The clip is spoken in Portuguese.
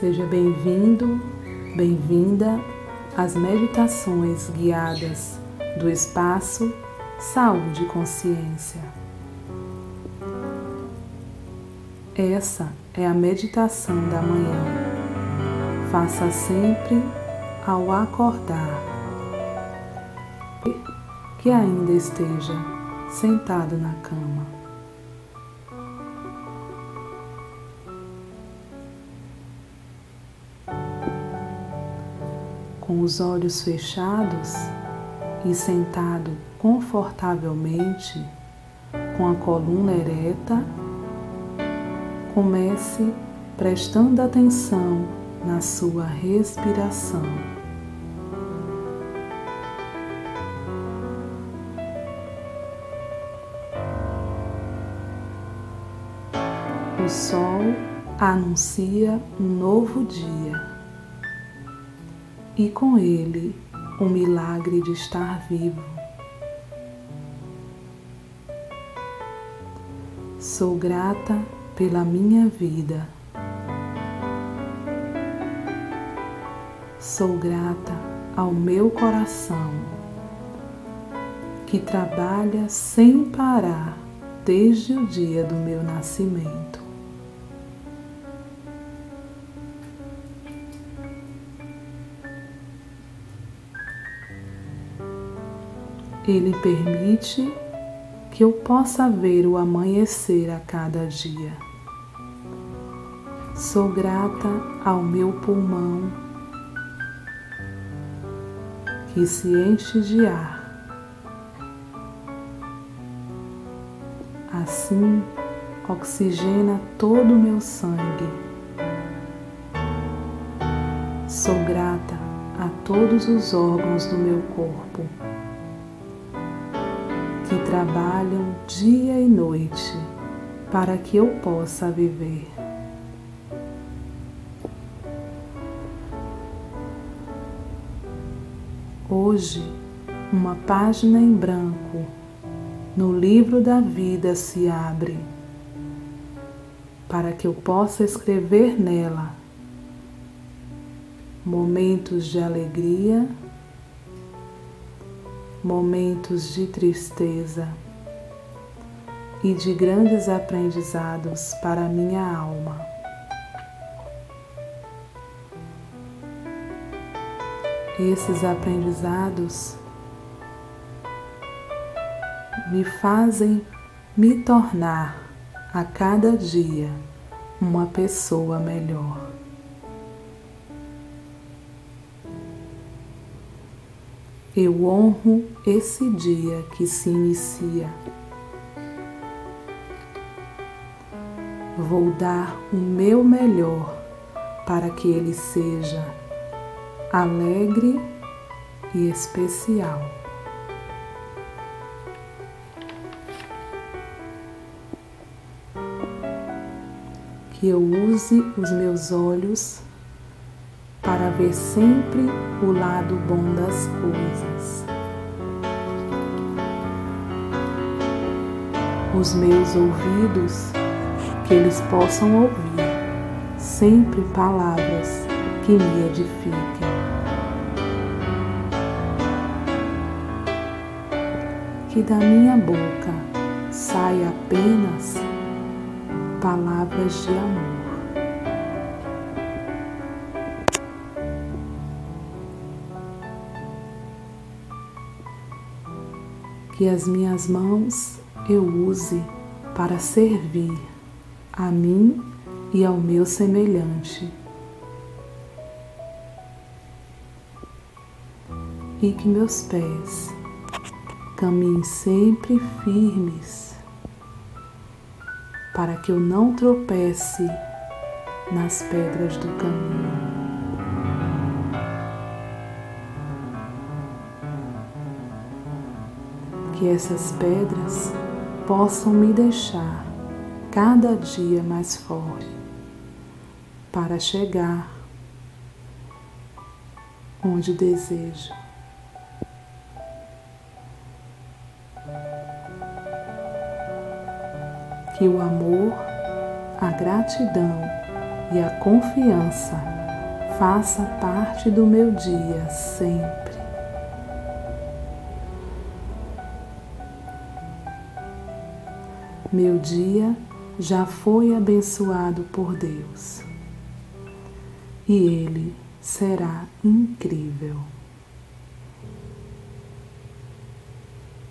Seja bem-vindo, bem-vinda às meditações guiadas do espaço Saúde e Consciência. Essa é a meditação da manhã. Faça sempre ao acordar que ainda esteja sentado na cama. Com os olhos fechados e sentado confortavelmente, com a coluna ereta, comece prestando atenção na sua respiração. O sol anuncia um novo dia e com ele o milagre de estar vivo. Sou grata pela minha vida. Sou grata ao meu coração que trabalha sem parar desde o dia do meu nascimento. Ele permite que eu possa ver o amanhecer a cada dia. Sou grata ao meu pulmão que se enche de ar. Assim, oxigena todo o meu sangue. Sou grata a todos os órgãos do meu corpo que trabalham dia e noite para que eu possa viver. Hoje, uma página em branco no livro da vida se abre para que eu possa escrever nela momentos de alegria momentos de tristeza e de grandes aprendizados para minha alma. Esses aprendizados me fazem me tornar a cada dia uma pessoa melhor. Eu honro esse dia que se inicia. Vou dar o meu melhor para que ele seja alegre e especial. Que eu use os meus olhos para ver sempre o lado bom das coisas. Os meus ouvidos, que eles possam ouvir sempre palavras que me edifiquem. Que da minha boca saia apenas palavras de amor. Que as minhas mãos eu use para servir a mim e ao meu semelhante. E que meus pés caminhem sempre firmes para que eu não tropece nas pedras do caminho. Que essas pedras possam me deixar cada dia mais forte para chegar onde desejo. Que o amor, a gratidão e a confiança faça parte do meu dia sempre. Meu dia já foi abençoado por Deus e ele será incrível.